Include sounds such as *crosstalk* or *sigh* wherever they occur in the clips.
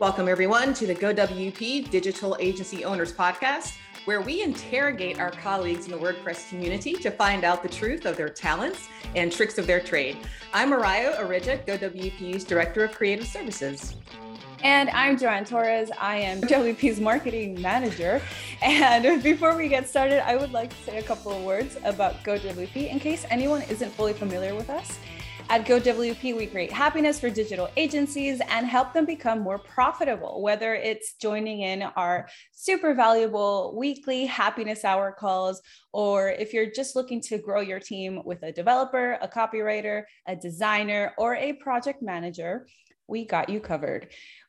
Welcome, everyone, to the GoWP Digital Agency Owners Podcast, where we interrogate our colleagues in the WordPress community to find out the truth of their talents and tricks of their trade. I'm Mariah Arija, GoWP's Director of Creative Services. And I'm Joanne Torres. I am WP's marketing manager. And *laughs* before we get started, I would like to say a couple of words about GoWP in case anyone isn't fully familiar with us. At GoWP, we create happiness for digital agencies and help them become more profitable, whether it's joining in our super valuable weekly happiness hour calls, or if you're just looking to grow your team with a developer, a copywriter, a designer, or a project manager, we got you covered.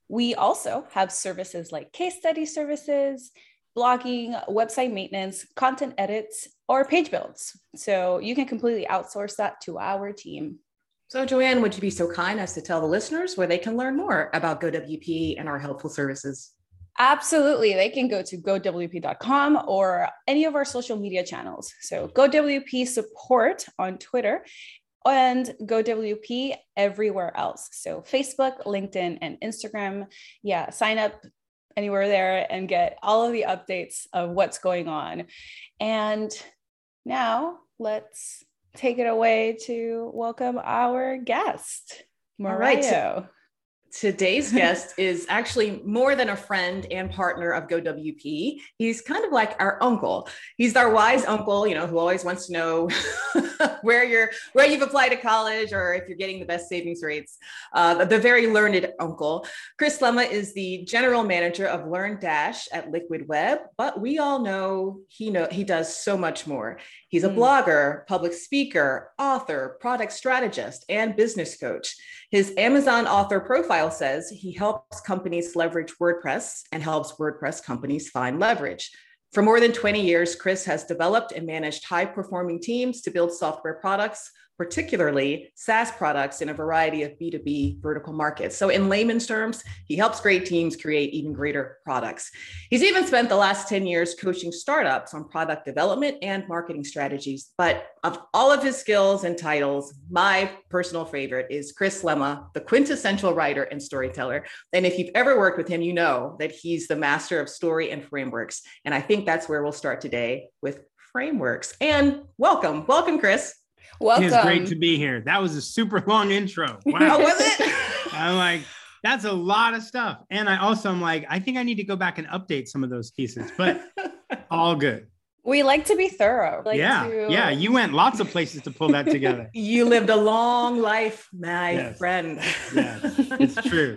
We also have services like case study services, blogging, website maintenance, content edits, or page builds. So you can completely outsource that to our team. So, Joanne, would you be so kind as to tell the listeners where they can learn more about GoWP and our helpful services? Absolutely. They can go to gowp.com or any of our social media channels. So, GoWP support on Twitter and GoWP everywhere else. So, Facebook, LinkedIn, and Instagram. Yeah, sign up anywhere there and get all of the updates of what's going on. And now let's take it away to welcome our guest, Mario. Today's *laughs* guest is actually more than a friend and partner of GoWP. He's kind of like our uncle. He's our wise uncle, you know, who always wants to know *laughs* where you're, where you've applied to college, or if you're getting the best savings rates. Uh, the very learned uncle. Chris Lema is the general manager of LearnDash at Liquid Web, but we all know he know he does so much more. He's a mm. blogger, public speaker, author, product strategist, and business coach. His Amazon author profile says he helps companies leverage WordPress and helps WordPress companies find leverage. For more than 20 years, Chris has developed and managed high performing teams to build software products particularly SaaS products in a variety of B2B vertical markets. So, in layman's terms, he helps great teams create even greater products. He's even spent the last 10 years coaching startups on product development and marketing strategies. But of all of his skills and titles, my personal favorite is Chris Lema, the quintessential writer and storyteller. And if you've ever worked with him, you know that he's the master of story and frameworks. And I think that's where we'll start today with frameworks. And welcome, welcome, Chris. Welcome. It's great to be here. That was a super long intro. *laughs* Oh, wow. was it? *laughs* I'm like, that's a lot of stuff. And I also am like, I think I need to go back and update some of those pieces, but *laughs* all good. We like to be thorough. Like yeah. To... Yeah. You went lots of places to pull that together. you lived a long life, my yes. friend. yes, it's true.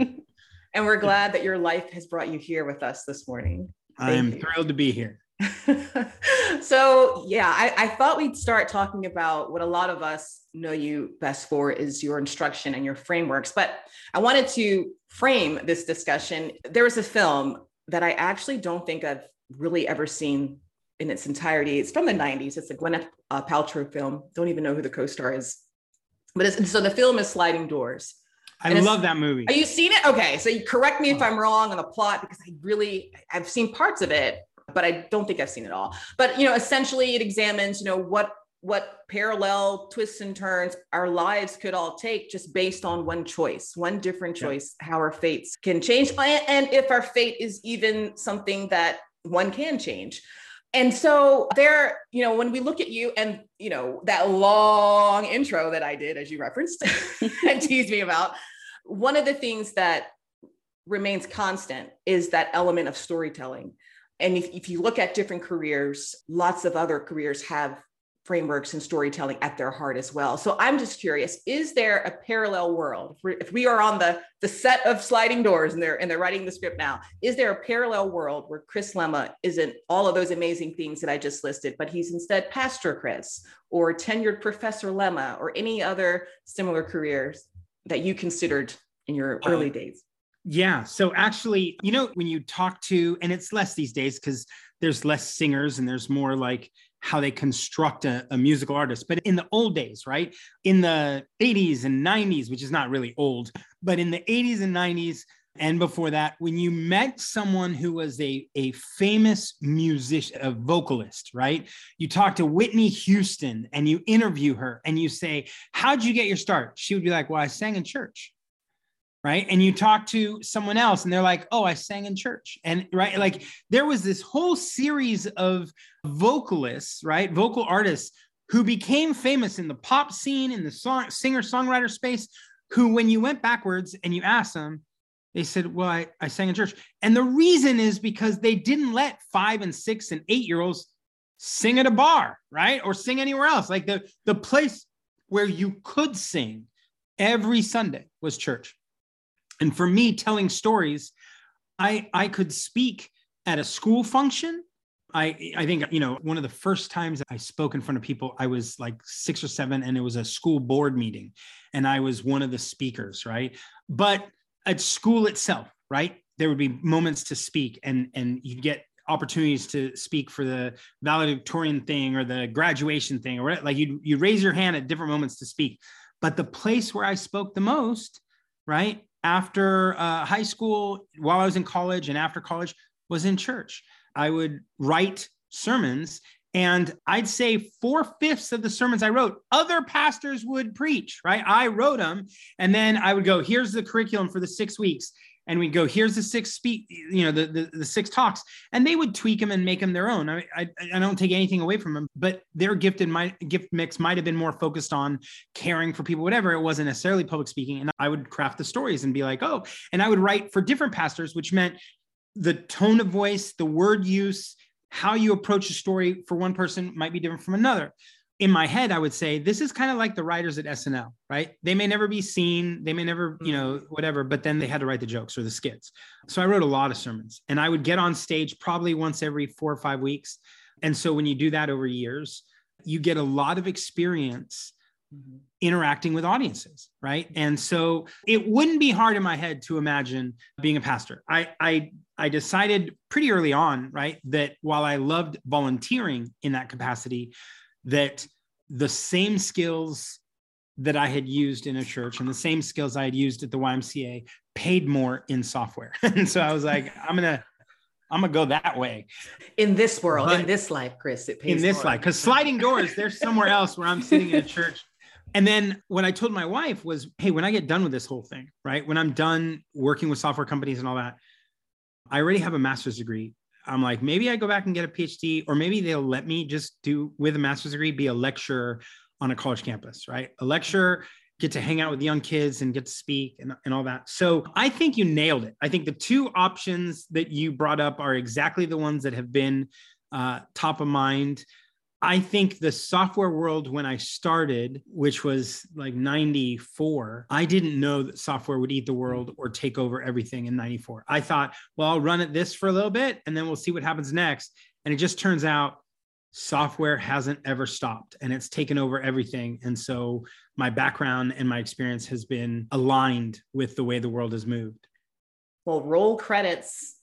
and we're glad that your life has brought you here with us this morning. I am thrilled to be here. *laughs* so yeah, I, I, thought we'd start talking about what a lot of us know you best for is your instruction and your frameworks. But I wanted to frame this discussion. There was a film that I actually don't think I've really ever seen in its entirety. It's from the 90s. It's a Gwyneth uh, Paltrow film. Don't even know who the co-star is. But so the film is Sliding Doors. I love that movie. Are you seen it? Okay, so you correct me if I'm wrong on the plot because I really I've seen parts of it but I don't think I've seen it all. But you know, essentially, it examines you know what what parallel twists and turns our lives could all take just based on one choice, one different choice, yeah. how our fates can change, and if our fate is even something that one can change. And so there, you know, when we look at you and, you know, that long intro that I did, as you referenced *laughs* and teased me about, one of the things that remains constant is that element of storytelling. And if, if you look at different careers, lots of other careers have frameworks and storytelling at their heart as well. So I'm just curious, is there a parallel world? If we are on the, the set of sliding doors and they're and they're writing the script now, is there a parallel world where Chris Lema isn't all of those amazing things that I just listed, but he's instead Pastor Chris or tenured Professor Lema or any other similar careers that you considered in your um, early days? Yeah. So actually, you know, when you talk to, and it's less these days because there's less singers and there's more like how they construct a, a, musical artist. But in the old days, right? In the 80s and 90s, which is not really old, but in the 80s and 90s, and before that, when you met someone who was a, a famous musician, a vocalist, right? You talk to Whitney Houston and you interview her and you say, How'd you get your start? She would be like, Well, I sang in church. Right? And you talk to someone else and they're like, oh, I sang in church. And right, like there was this whole series of vocalists, right? Vocal artists who became famous in the pop scene, in the song singer songwriter space, who, when you went backwards and you asked them, they said, Well, I, I sang in church. And the reason is because they didn't let five and six and eight year olds sing at a bar, right? Or sing anywhere else. Like the, the place where you could sing every Sunday was church. And for me, telling stories, I I could speak at a school function. I I think you know one of the first times I spoke in front of people, I was like six or seven, and it was a school board meeting, and I was one of the speakers, right? But at school itself, right, there would be moments to speak, and and you get opportunities to speak for the valedictorian thing or the graduation thing or whatever. Like you you raise your hand at different moments to speak. But the place where I spoke the most, right, after uh, high school, while I was in college and after college, was in church. I would write sermons, and I'd say four fifths of the sermons I wrote, other pastors would preach, right? I wrote them, and then I would go, here's the curriculum for the six weeks and we'd go here's the six speak you know the, the, the six talks and they would tweak them and make them their own. I, I, I don't take anything away from them but their gifted my gift mix might have been more focused on caring for people whatever. It wasn't necessarily public speaking and i would craft the stories and be like oh and i would write for different pastors which meant the tone of voice the word use how you approach a story for one person might be different from another in my head, I would say this is kind of like the writers at SNL, right? They may never be seen, they may never, you know, mm-hmm. whatever, but then they had to write the jokes or the skits. So I wrote a lot of sermons and I would get on stage probably once every four or five weeks. And so when you do that over years, you get a lot of experience mm-hmm. interacting with audiences, right? And so it wouldn't be hard in my head to imagine being a pastor. I I I decided pretty early on, right, that while I loved volunteering in that capacity, that the same skills that I had used in a church and the same skills I had used at the YMCA paid more in software. *laughs* and so I was like, I'm going to I'm gonna go that way. In this world, but in this life, Chris, it pays in this more. life because sliding doors. There's somewhere else where I'm sitting in a church. And then what I told my wife was, "Hey, when I get done with this whole thing, right? When I'm done working with software companies and all that, I already have a master's degree. I'm like, maybe I go back and get a PhD, or maybe they'll let me just do with a master's degree, be a lecturer on a college campus, right? A lecturer, get to hang out with young kids and get to speak and, and all that. So I think you nailed it. I think the two options that you brought up are exactly the ones that have been uh, top of mind. I think the software world, when I started, which was like 94, I didn't know that software would eat the world or take over everything in 94. I thought, well, I'll run at this for a little bit and then we'll see what happens next. And it just turns out software hasn't ever stopped and it's taken over everything. And so my background and my experience has been aligned with the way the world has moved. Well, roll credits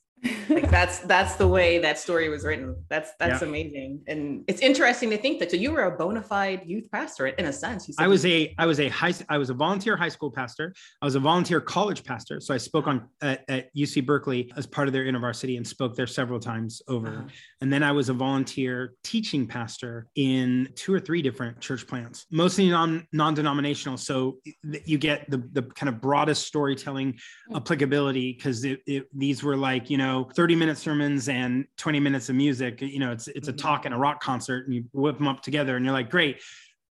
like that's that's the way that story was written. That's that's yeah. amazing. And it's interesting to think that so you were a bona fide youth pastor in a sense. I was a i was a high i was a volunteer high school pastor. I was a volunteer college pastor. So i spoke on at, at uc berkeley as part of their InterVarsity and spoke there several times over. Uh-huh. and then i was a volunteer teaching pastor in two or three different church plants mostly non non-denominational. So you get the the kind of broadest storytelling mm. applicability because these were like you know know 30 minute sermons and 20 minutes of music you know it's it's a mm-hmm. talk and a rock concert and you whip them up together and you're like great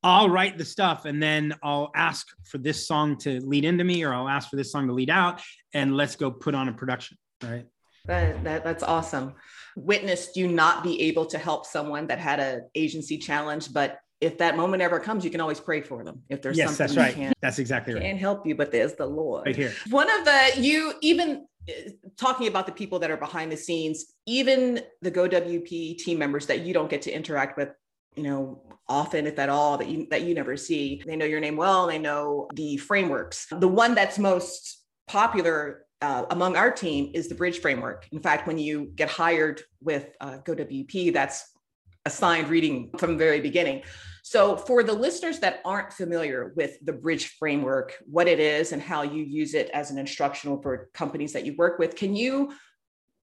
I'll write the stuff and then I'll ask for this song to lead into me or I'll ask for this song to lead out and let's go put on a production right that, that that's awesome witnessed you not be able to help someone that had a agency challenge but if that moment ever comes, you can always pray for them. If there's yes, something that's right. Can, that's exactly right. Can't help you, but there's the Lord. Right here. One of the you even talking about the people that are behind the scenes, even the GoWP team members that you don't get to interact with, you know, often, if at all, that you that you never see. They know your name well. They know the frameworks. The one that's most popular uh, among our team is the bridge framework. In fact, when you get hired with uh, GoWP, that's assigned reading from the very beginning. So, for the listeners that aren't familiar with the bridge framework, what it is and how you use it as an instructional for companies that you work with, can you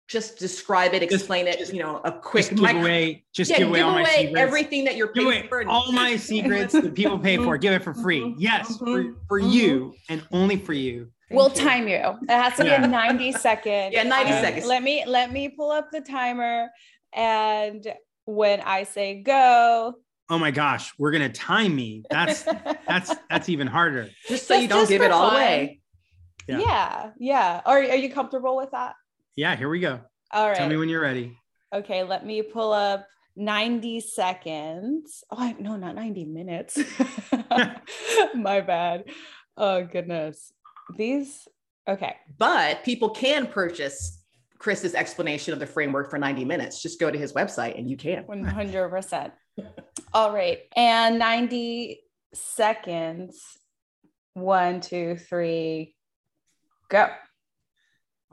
just describe it, explain just, it, you know, a quick just give micro- away, just yeah, give away, give all away my secrets. everything that you're paying for. All my *laughs* secrets that people pay for, give it for free. Mm-hmm. Yes, mm-hmm. for, for mm-hmm. you and only for you. we'll you. time you. It has to yeah. be a 90 second. yeah, 90 um, seconds. Let me let me pull up the timer. And when I say go, oh my gosh, we're gonna time me. That's *laughs* that's that's even harder. Just so you don't give it all fun. away. Yeah. yeah, yeah. Are are you comfortable with that? Yeah, here we go. All right. Tell me when you're ready. Okay, let me pull up 90 seconds. Oh, I, no, not 90 minutes. *laughs* *laughs* My bad. Oh, goodness. These, okay. But people can purchase Chris's explanation of the framework for 90 minutes. Just go to his website and you can. 100%. All right. And 90 seconds. One, two, three, go.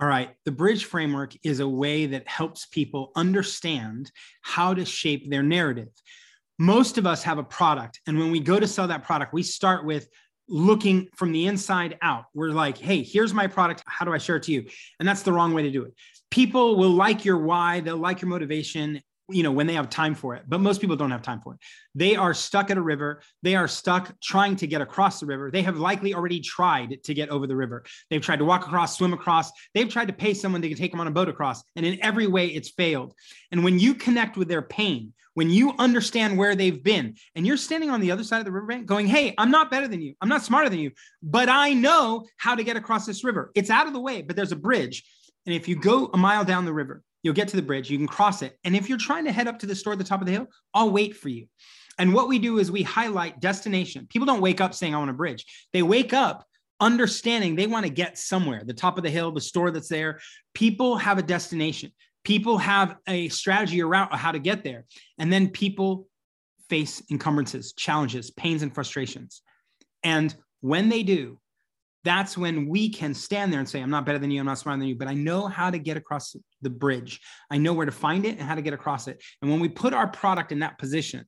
All right. The bridge framework is a way that helps people understand how to shape their narrative. Most of us have a product. And when we go to sell that product, we start with looking from the inside out. We're like, hey, here's my product. How do I share it to you? And that's the wrong way to do it. People will like your why, they'll like your motivation, you know when they have time for it but most people don't have time for it. They are stuck at a river. They are stuck trying to get across the river. They have likely already tried to get over the river. They've tried to walk across swim across. They've tried to pay someone to take them on a boat across and in every way it's failed. And when you connect with their pain when you understand where they've been and you're standing on the other side of the riverbank going hey i'm not better than you. I'm not smarter than you but i know how to get across this river. It's out of the way but there's a bridge. And if you go a mile down the river You'll get to the bridge, you can cross it. And if you're trying to head up to the store at the top of the hill, I'll wait for you. And what we do is we highlight destination. People don't wake up saying, I want a bridge. They wake up understanding they want to get somewhere, the top of the hill, the store that's there. People have a destination. People have a strategy around how to get there. And then people face encumbrances, challenges, pains, and frustrations. And when they do, that's when we can stand there and say, I'm not better than you, I'm not smarter than you, but I know how to get across the bridge. I know where to find it and how to get across it. And when we put our product in that position,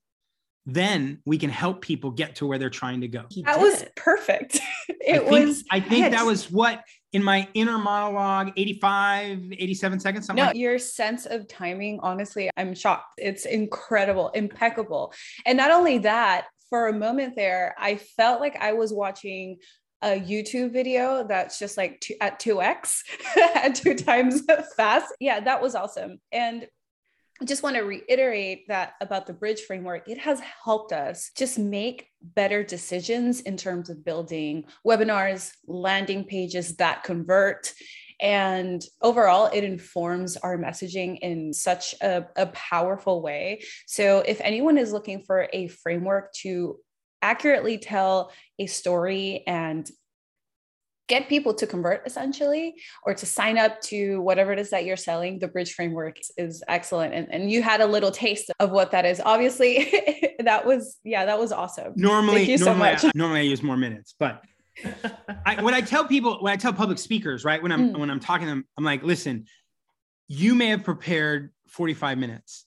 then we can help people get to where they're trying to go. That was perfect. *laughs* It I was. I think that was what in my inner monologue 85 87 seconds no like your sense of timing honestly i'm shocked it's incredible impeccable and not only that for a moment there i felt like i was watching a YouTube video that's just like two, at 2x *laughs* at two times *laughs* fast. Yeah, that was awesome. And I just want to reiterate that about the bridge framework. It has helped us just make better decisions in terms of building webinars, landing pages that convert. And overall, it informs our messaging in such a, a powerful way. So, if anyone is looking for a framework to accurately tell a story and get people to convert essentially or to sign up to whatever it is that you're selling. The bridge framework is excellent and, and you had a little taste of what that is. Obviously *laughs* that was yeah that was awesome. Normally normally, so I, normally I use more minutes but I, when I tell people when I tell public speakers right when I'm mm. when I'm talking to them I'm like listen you may have prepared 45 minutes.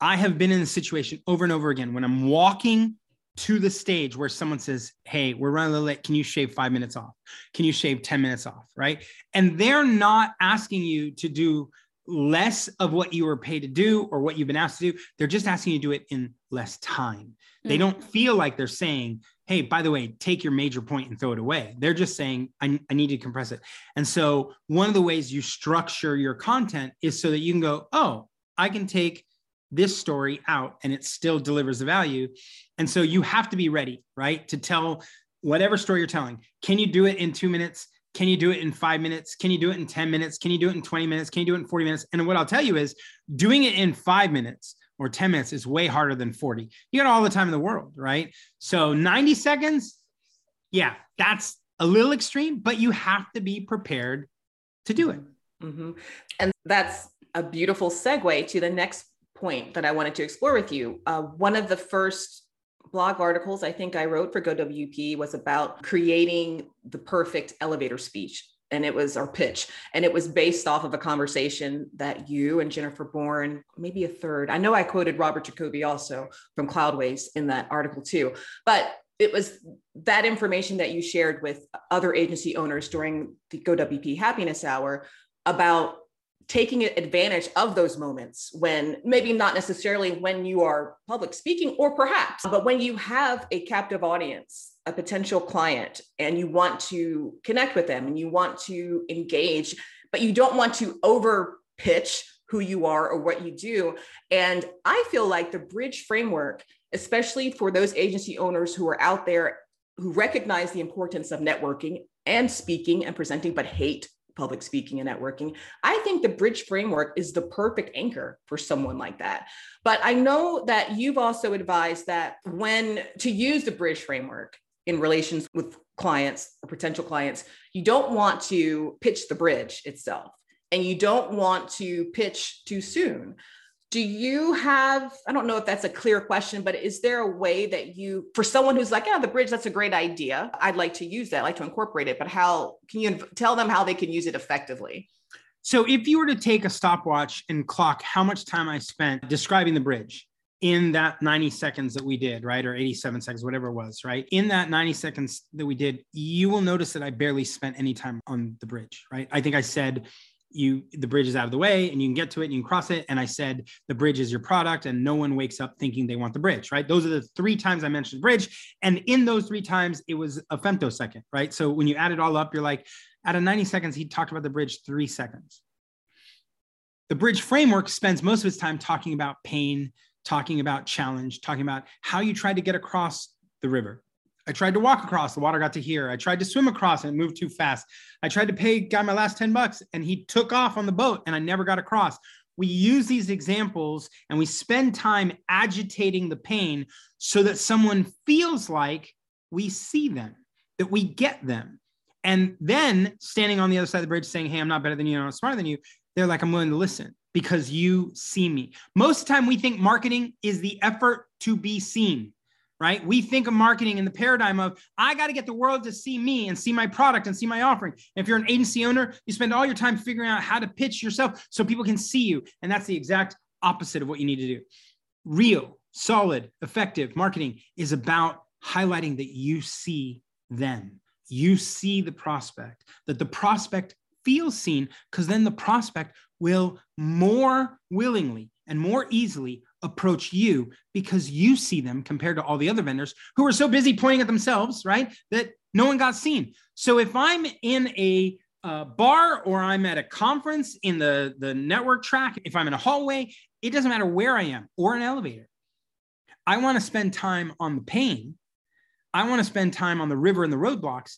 I have been in the situation over and over again. When I'm walking to the stage where someone says, Hey, we're running a little late. Can you shave five minutes off? Can you shave 10 minutes off? Right. And they're not asking you to do less of what you were paid to do or what you've been asked to do. They're just asking you to do it in less time. Mm-hmm. They don't feel like they're saying, Hey, by the way, take your major point and throw it away. They're just saying, I, I need to compress it. And so, one of the ways you structure your content is so that you can go, Oh, I can take this story out and it still delivers the value. And so you have to be ready, right? To tell whatever story you're telling. Can you do it in two minutes? Can you do it in five minutes? Can you do it in 10 minutes? Can you do it in 20 minutes? Can you do it in 40 minutes? And what I'll tell you is doing it in five minutes or 10 minutes is way harder than 40. You got all the time in the world, right? So 90 seconds, yeah, that's a little extreme, but you have to be prepared to do it. Mm-hmm. And that's a beautiful segue to the next point that I wanted to explore with you. Uh, one of the first blog articles I think I wrote for GoWP was about creating the perfect elevator speech. And it was our pitch. And it was based off of a conversation that you and Jennifer Bourne, maybe a third. I know I quoted Robert Jacoby also from Cloudways in that article too. But it was that information that you shared with other agency owners during the GoWP Happiness Hour about taking advantage of those moments when maybe not necessarily when you are public speaking or perhaps but when you have a captive audience a potential client and you want to connect with them and you want to engage, but you don't want to over pitch who you are or what you do. And I feel like the bridge framework, especially for those agency owners who are out there who recognize the importance of networking and speaking and presenting, but hate public speaking and networking. I think the bridge framework is the perfect anchor for someone like that. But I know that you've also advised that when to use the bridge framework in relations with clients or potential clients, you don't want to pitch the bridge itself and you don't want to pitch too soon do you have i don't know if that's a clear question but is there a way that you for someone who's like yeah the bridge that's a great idea i'd like to use that I'd like to incorporate it but how can you tell them how they can use it effectively so if you were to take a stopwatch and clock how much time i spent describing the bridge in that 90 seconds that we did, right? Or 87 seconds, whatever it was, right? In that 90 seconds that we did, you will notice that I barely spent any time on the bridge, right? I think I said you the bridge is out of the way and you can get to it and you can cross it. And i said the bridge is your product and no one wakes up thinking they want the bridge right? Those are the three times i mentioned bridge. And in those three times it was a femtosecond right? So when you add it all up you're like out of 90 seconds he talked about the bridge three seconds. The bridge framework spends most of its time talking about pain talking about challenge talking about how you tried to get across the river I tried to walk across, the water got to here. I tried to swim across and it moved too fast. I tried to pay guy my last 10 bucks and he took off on the boat and I never got across. We use these examples and we spend time agitating the pain so that someone feels like we see them, that we get them. And then standing on the other side of the bridge saying, Hey, I'm not better than you, I'm not smarter than you, they're like, I'm willing to listen because you see me. Most of the time, we think marketing is the effort to be seen right? We think of marketing in the paradigm of I got to get the world to see me and see my product and see my offering. And if you're an agency owner, you spend all your time figuring out how to pitch yourself so people can see you. And that's the exact opposite of what you need to do. Real, solid, effective marketing is about highlighting that you see them. You see the prospect, that the prospect feels seen, because then the prospect will more willingly and more easily approach you because you see them compared to all the other vendors who are so busy pointing at themselves, right? That no one got seen. So if I'm in a uh, bar or I'm at a conference in the, the network track, if I'm in a hallway, it doesn't matter where I am or an elevator. I want to spend time on the pain. I want to spend time on the river and the roadblocks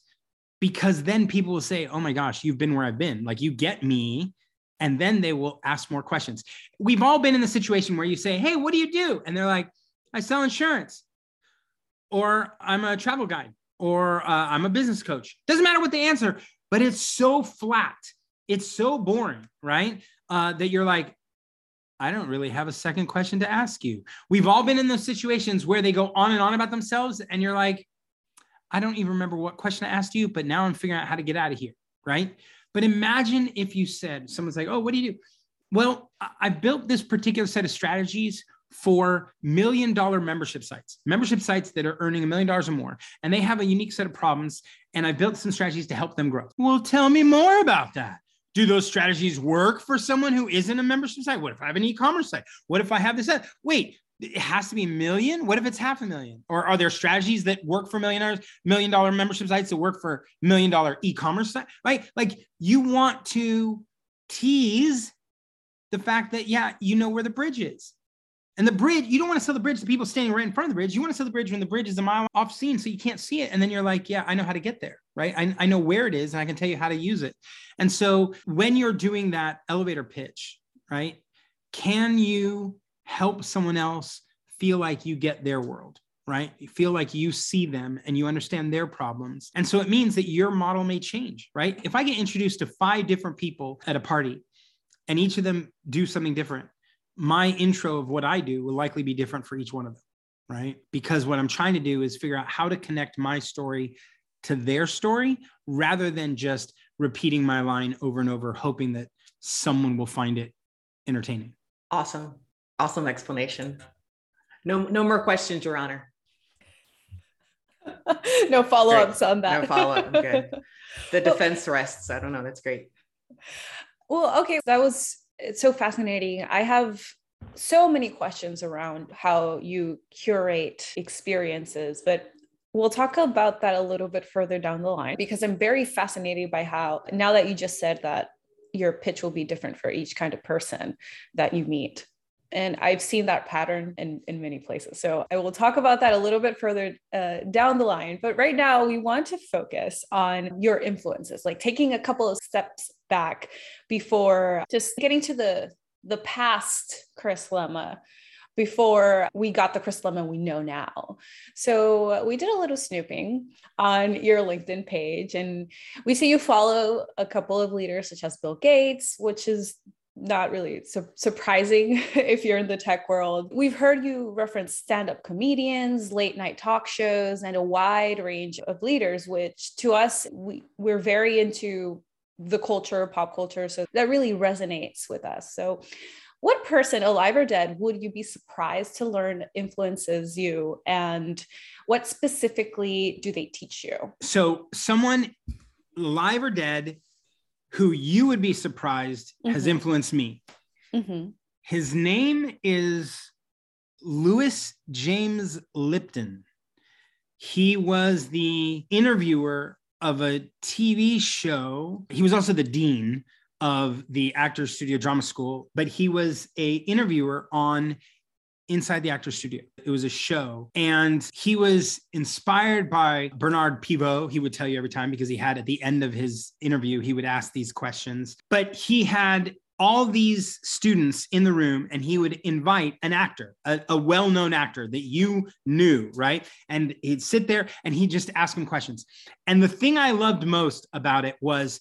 because then people will say, oh my gosh, you've been where I've been. Like you get me and then they will ask more questions. We've all been in the situation where you say, Hey, what do you do? And they're like, I sell insurance, or I'm a travel guide, or uh, I'm a business coach. Doesn't matter what they answer, but it's so flat. It's so boring, right? Uh, that you're like, I don't really have a second question to ask you. We've all been in those situations where they go on and on about themselves, and you're like, I don't even remember what question I asked you, but now I'm figuring out how to get out of here, right? But imagine if you said, someone's like, oh, what do you do? Well, I built this particular set of strategies for million dollar membership sites, membership sites that are earning a million dollars or more, and they have a unique set of problems. And I built some strategies to help them grow. Well, tell me more about that. Do those strategies work for someone who isn't a membership site? What if I have an e commerce site? What if I have this? Wait, it has to be a million? What if it's half a million? Or are there strategies that work for millionaires million dollar membership sites that work for million dollar e-commerce site right? Like you want to tease the fact that yeah you know where the bridge is. And the bridge you don't want to sell the bridge to people standing right in front of the bridge. You want to sell the bridge when the bridge is a mile off scene so you can't see it. And then you're like yeah i know how to get there right? I, I know where it is and i can tell you how to use it. And so when you're doing that elevator pitch right can you help someone else feel like you get their world right? You feel like you see them and you understand their problems. And so it means that your model may change, right? If I get introduced to five different people at a party and each of them do something different, my intro of what I do will likely be different for each one of them, right? Because what I'm trying to do is figure out how to connect my story to their story rather than just repeating my line over and over, hoping that someone will find it entertaining. Awesome. Awesome explanation. No, no more questions, Your Honor. *laughs* no follow-ups on that. No follow-up. good. *laughs* The defense rests. I don't know. That's great. Well, okay. That was it's so fascinating. I have so many questions around how you curate experiences, but We'll talk about that a little bit further down the line because I'm very fascinated by how, now that you just said that your pitch will be different for each kind of person that you meet. And I've seen that pattern in, in many places. So I will talk about that a little bit further uh, down the line. But right now, we want to focus on your influences, like taking a couple of steps back before just getting to the the past Chris Lema before we got the Chris Lema we know now. So we did a little snooping on your LinkedIn page, and we see you follow a couple of leaders such as Bill Gates, which is not really su- surprising *laughs* if you're in the tech world. We've heard you reference stand up comedians, late night talk shows, and a wide range of leaders, which to us, we, we're very into the culture, pop culture. So that really resonates with us. So, what person, alive or dead, would you be surprised to learn influences you? And what specifically do they teach you? So, someone alive or dead who you would be surprised mm-hmm. has influenced me. Mm-hmm. His name is Louis James Lipton. He was the interviewer of a TV show. He was also the dean of the Actors Studio Drama School, but he was a interviewer on Inside the actor Studio. It was a show, and he was inspired by Bernard Pivot. He would tell you every time because he had at the end of his interview, he would ask these questions. But he had all these students in the room and he would invite an actor a, a, well-known actor that you knew right and he'd sit there and he'd just ask him questions and the thing i loved most about it was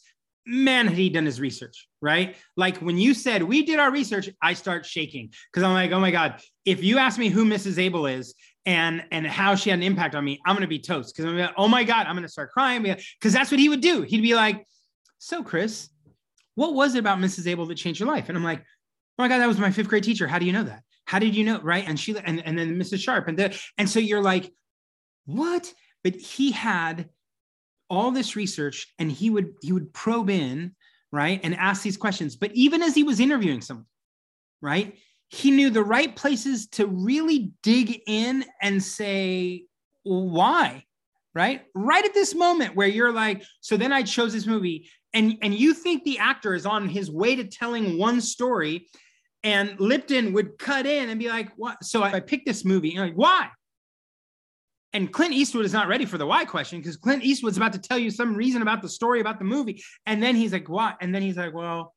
man had he done his research right like when you said we did our research i start shaking because i'm like oh my god if you ask me who mrs Abel is and and how she had an impact on me i'm to be toast because i'm like oh my god i'm to start crying because that's what he would do he'd be like so chris what was it about Mrs. Abel that changed your life? And I'm like, oh my God, that was my fifth grade teacher. How do you know that? How did you know? Right. And she, and, and then Mrs. Sharp. And, the, and so you're like, what? But he had all this research and he would, he would probe in, right. And ask these questions. But even as he was interviewing someone, right, he knew the right places to really dig in and say, why? Right. Right at this moment where you're like, so then I chose this movie and and you think the actor is on his way to telling one story and lipton would cut in and be like what so i, picked this movie and like why and clint eastwood is not ready for the why question because clint eastwood's about to tell you some reason about the story about the movie and then he's like what and then he's like well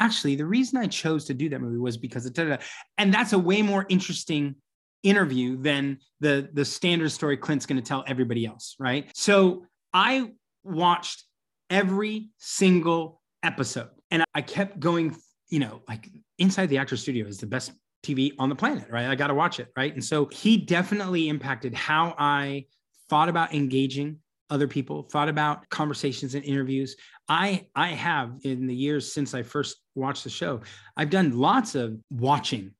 actually the reason i chose to do that movie was because of da-da-da. and that's a way more interesting interview than the the standard story clint's going to tell everybody else right so i watched every single episode. And I kept going, you know, like Inside the Actor Studio is the best TV on the planet, right? I got to watch it, right? And so he definitely impacted how I thought about engaging other people, thought about conversations and interviews. I I have in the years since I first watched the show, I've done lots of watching,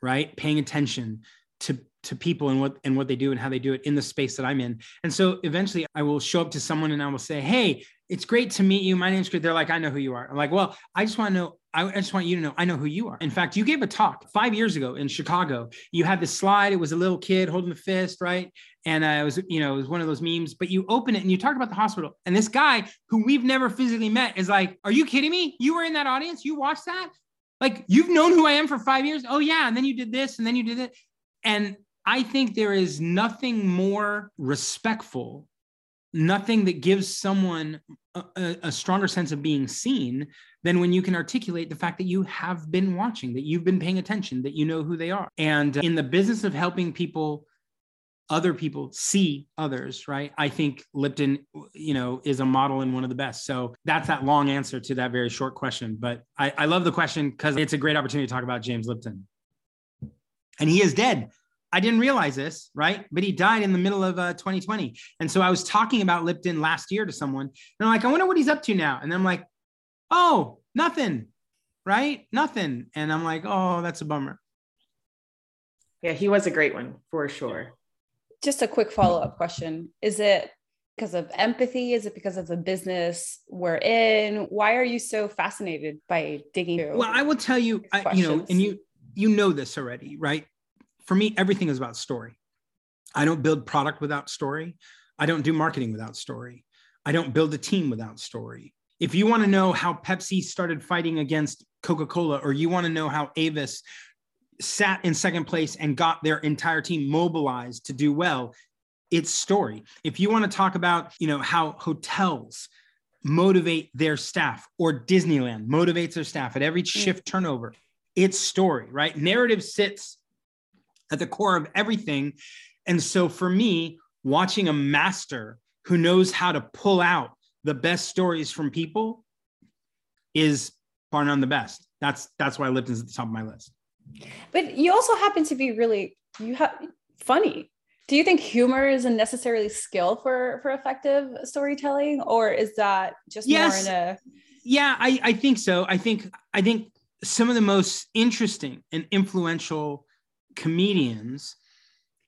right? Paying attention to to people and what and what they do and how they do it in the space that I'm in. And so eventually I will show up to someone and I will say, "Hey, it's great to meet you. My name's Chris. They're like, I know who you are. I'm like, well, I just want to know. I just want you to know I know who you are. In fact, you gave a talk five years ago in Chicago. You had this slide. It was a little kid holding the fist, right? And uh, it was, you know, it was one of those memes. But you open it and you talk about the hospital. And this guy who we've never physically met is like, "Are you kidding me? You were in that audience. You watched that? Like, you've known who I am for five years? Oh yeah. And then you did this, and then you did it. And I think there is nothing more respectful nothing that gives someone a, a, stronger sense of being seen than when you can articulate the fact that you have been watching, that you've been paying attention, that you know who they are. And in the business of helping people, other people see others, right? I think Lipton, you know, is a model and one of the best. So that's that long answer to that very short question. But I, I love the question because it's a great opportunity to talk about James Lipton. And he is dead. I didn't realize this, right? But he died in the middle of uh, 2020. And so I was talking about Lipton last year to someone, and I'm like, I wonder what he's up to now. And I'm like, oh, nothing, right? Nothing. And I'm like, oh, that's a bummer. Yeah, he was a great one for sure. Just a quick follow up question Is it because of empathy? Is it because of the business we're in? Why are you so fascinated by digging? Well, I will tell you, I, you know, and you you know this already, right? For me, everything is about story. I don't build product without story. I don't do marketing without story. I don't build a team without story. If you want to know how Pepsi started fighting against Coca Cola, or you want to know how Avis sat in second place and got their entire team mobilized to do well, it's story. If you want to talk about, you know, how hotels motivate their staff or Disneyland motivates their staff at every mm. shift turnover, it's story, right? Narrative sits at the core of everything. And so for me, watching a master who knows how to pull out the best stories from people is bar none the best. That's that's why Lipton's at the top of my list. But you also happen to be really you have funny. Do you think humor is a necessarily skill for for effective storytelling, or is that just yes. more in a? Yeah, I I think so. I think I think some of the most interesting and influential comedians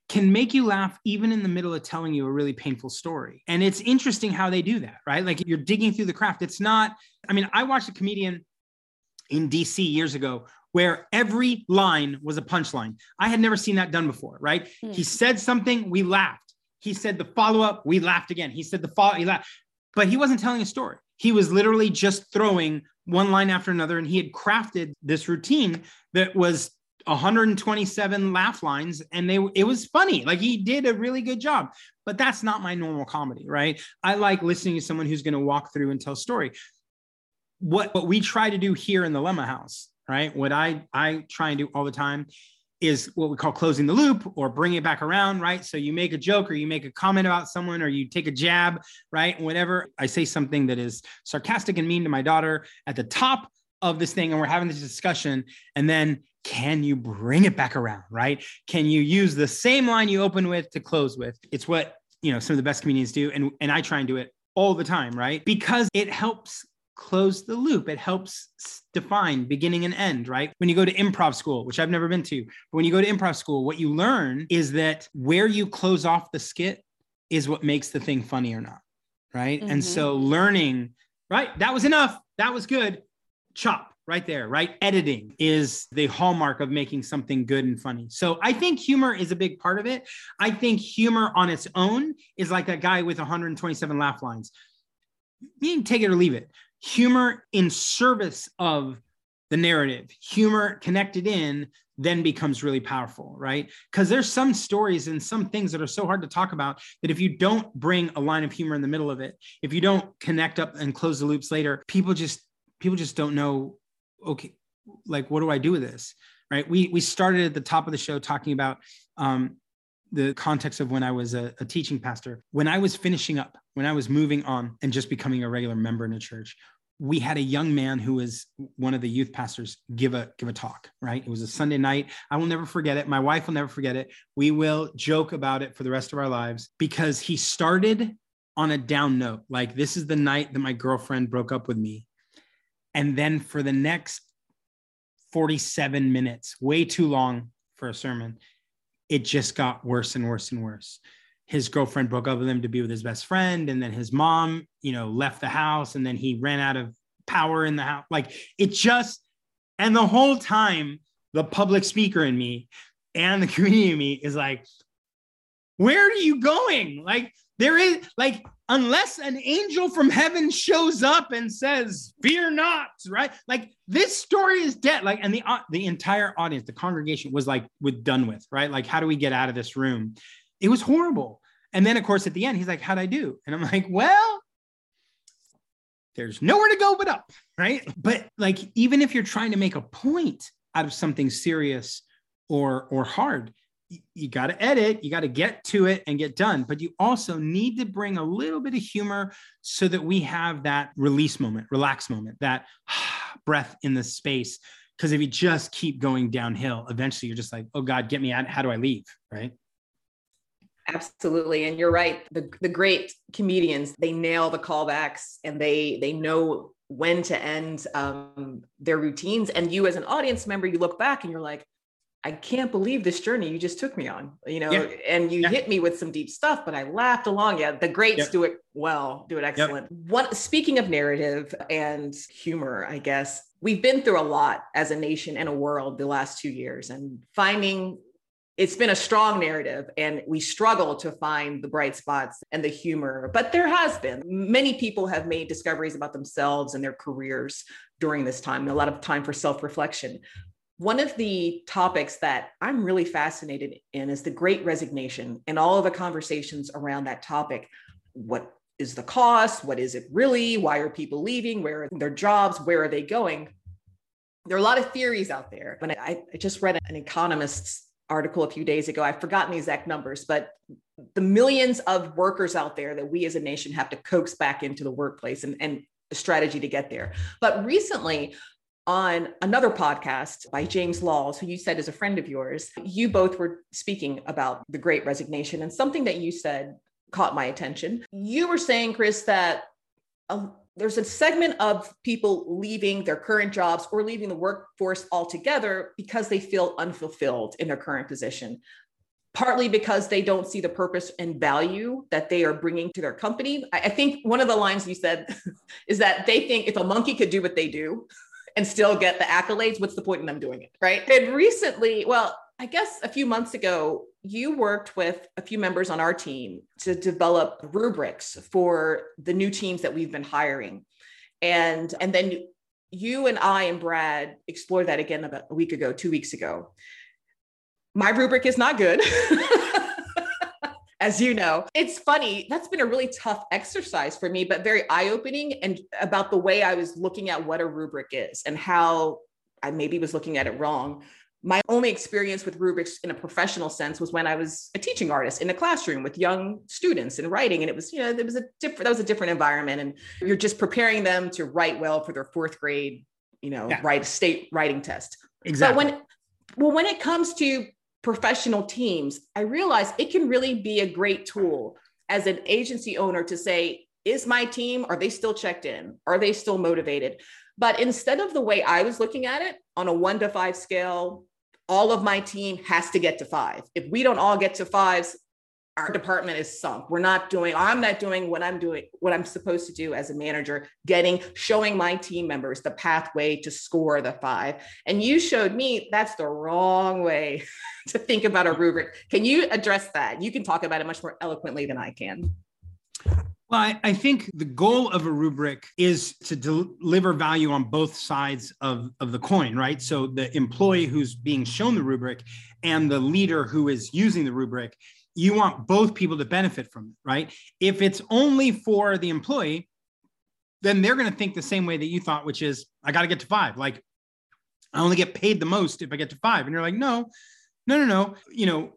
can make you laugh even in the middle of telling you a really painful story. And it's interesting how they do that, right? Like you're digging through the craft. It's not, I mean, I watched a comedian in DC years ago where every line was a punchline. I had never seen that done before, right? Hmm. He said something, we laughed. He said the follow up, we laughed again. He said the follow, he laughed. But he wasn't telling a story. He was literally just throwing one line after another. And he had crafted this routine that was 127 laugh lines and they it was funny like he did a really good job but that's not my normal comedy right i like listening to someone who's going to walk through and tell story what what we try to do here in the Lema house right what i i try and do all the time is what we call closing the loop or bring it back around, right? So you make a joke or you make a comment about someone or you take a jab, right? Whatever. I say something that is sarcastic and mean to my daughter at the top of this thing and we're having this discussion and then can you bring it back around right? Can you use the same line you open with to close with? It's what you know some of the best comedians do and and i try and do it all the time right? Because it helps close the loop. It helps define beginning and end right? When you go to improv school which i've never been to but when you go to improv school what you learn is that where you close off the skit is what makes the thing funny or not right? Mm-hmm. and so learning right? That was enough. That was good. Chop right there, right? Editing is the hallmark of making something good and funny. So I think humor is a big part of it. I think humor on its own is like that guy with 127 laugh lines. You can take it or leave it. Humor in service of the narrative, humor connected in, then becomes really powerful, right? Because there's some stories and some things that are so hard to talk about that if you don't bring a line of humor in the middle of it, if you don't connect up and close the loops later, people just people just don't know okay like what do i do with this right? We we started at the top of the show talking about um, the context of when i was a, a teaching pastor. When i was finishing up when i was moving on and just becoming a regular member in a church we had a young man who was one of the youth pastors give a give a talk right? It was a sunday night. I will never forget it. My wife will never forget it. We will joke about it for the rest of our lives because he started on a down note. Like this is the night that my girlfriend broke up with me and then for the next 47 minutes, way too long for a sermon, it just got worse and worse and worse. His girlfriend broke up with him to be with his best friend. And then his mom, you know, left the house and then he ran out of power in the house. Like it just, and the whole time, the public speaker in me and the *laughs* community in me is like, where are you going? Like, there is like unless an angel from heaven shows up and says, "Fear not," right? Like this story is dead. Like, and the uh, the entire audience, the congregation was like, "With done with," right? Like, how do we get out of this room? It was horrible. And then, of course, at the end, he's like, "How'd I do?" And I'm like, "Well." There's nowhere to go but up, right? But like, even if you're trying to make a point out of something serious or or hard, you got to edit, you got to get to it and get done, but you also need to bring a little bit of humor so that we have that release moment, relax moment, that *sighs* breath in the space. Because if you just keep going downhill, eventually you're just like, oh God, get me out. How do I leave? Right. Absolutely. And you're right. The, the great comedians, they nail the callbacks and they they know when to end um, their routines. And you as an audience member, you look back and you're like, I can't believe this journey you just took me on, you know, yeah. and you yeah. hit me with some deep stuff, but I laughed along. Yeah, the greats yep. do it well, do it excellent. Yep. What speaking of narrative and humor, I guess we've been through a lot as a nation and a world the last two years, and finding it's been a strong narrative and we struggle to find the bright spots and the humor but there has been many people have made discoveries about themselves and their careers during this time a lot of time for self-reflection one of the topics that i'm really fascinated in is the great resignation and all of the conversations around that topic what is the cost what is it really why are people leaving where are their jobs where are they going there are a lot of theories out there. When I, I just read an economist's article a few days ago. I've forgotten the exact numbers, but the millions of workers out there that we as a nation have to coax back into the workplace and, and strategy to get there. But recently, on another podcast by James Laws, who you said is a friend of yours, you both were speaking about the great resignation. And something that you said caught my attention. You were saying, Chris, that a, there's a segment of people leaving their current jobs or leaving the workforce altogether because they feel unfulfilled in their current position partly because they don't see the purpose and value that they are bringing to their company i think one of the lines you said *laughs* is that they think if a monkey could do what they do and still get the accolades what's the point in them doing it right and recently well I guess a few months ago, you worked with a few members on our team to develop rubrics for the new teams that we've been hiring. And, and then you and I and Brad explored that again about a week ago, two weeks ago. My rubric is not good. *laughs* as you know. It's funny. That's been a really tough exercise for me, but very eye opening and about the way I was looking at what a rubric is and how I maybe was looking at it wrong my only experience with rubrics in a professional sense was when I was a teaching artist in a classroom with young students and writing. And it was, you know, it was a different, that was a different environment. And you're just preparing them to write well for their fourth grade, you know, yeah. write state writing test. Exactly. But when, well, when it comes to professional teams, I realize it can really be a great tool as an agency owner to say, is my team, are they still checked in? Are they still motivated? But instead of the way I was looking at it on a one to five scale, all of my team has to get to five. If we don't all get to fives, our department is sunk. We're not doing, I'm not doing what I'm doing, what I'm supposed to do as a manager, getting, showing my team members the pathway to score the five. And you showed me that's the wrong way *laughs* to think about a rubric. Can you address that? You can talk about it much more eloquently than I can. Well, I, I, think the goal of a rubric is to deliver value on both sides of, of the coin, right? So the employee who's being shown the rubric and the leader who is using the rubric, you want both people to benefit from it, right? If it's only for the employee, then they're going to think the same way that you thought, which is, I got to get to five. Like, I only get paid the most if I get to five. And you're like, no, no, no, no. You know,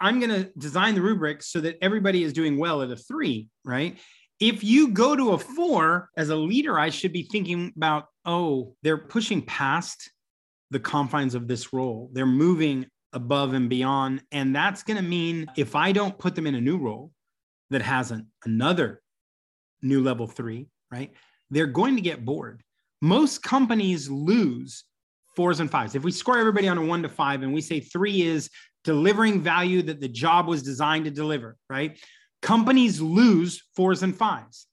I'm going to design the rubric so that everybody is doing well at a three, right? if you go to a four as a leader, I should be thinking about, oh, they're pushing past the confines of this role. They're moving above and beyond. And that's going to mean if I don't put them in a new role that has an, another new level three, right? They're going to get bored. Most companies lose fours and fives. If we score everybody on a one to five and we say three is delivering value that the job was designed to deliver, right? companies lose fours and fives.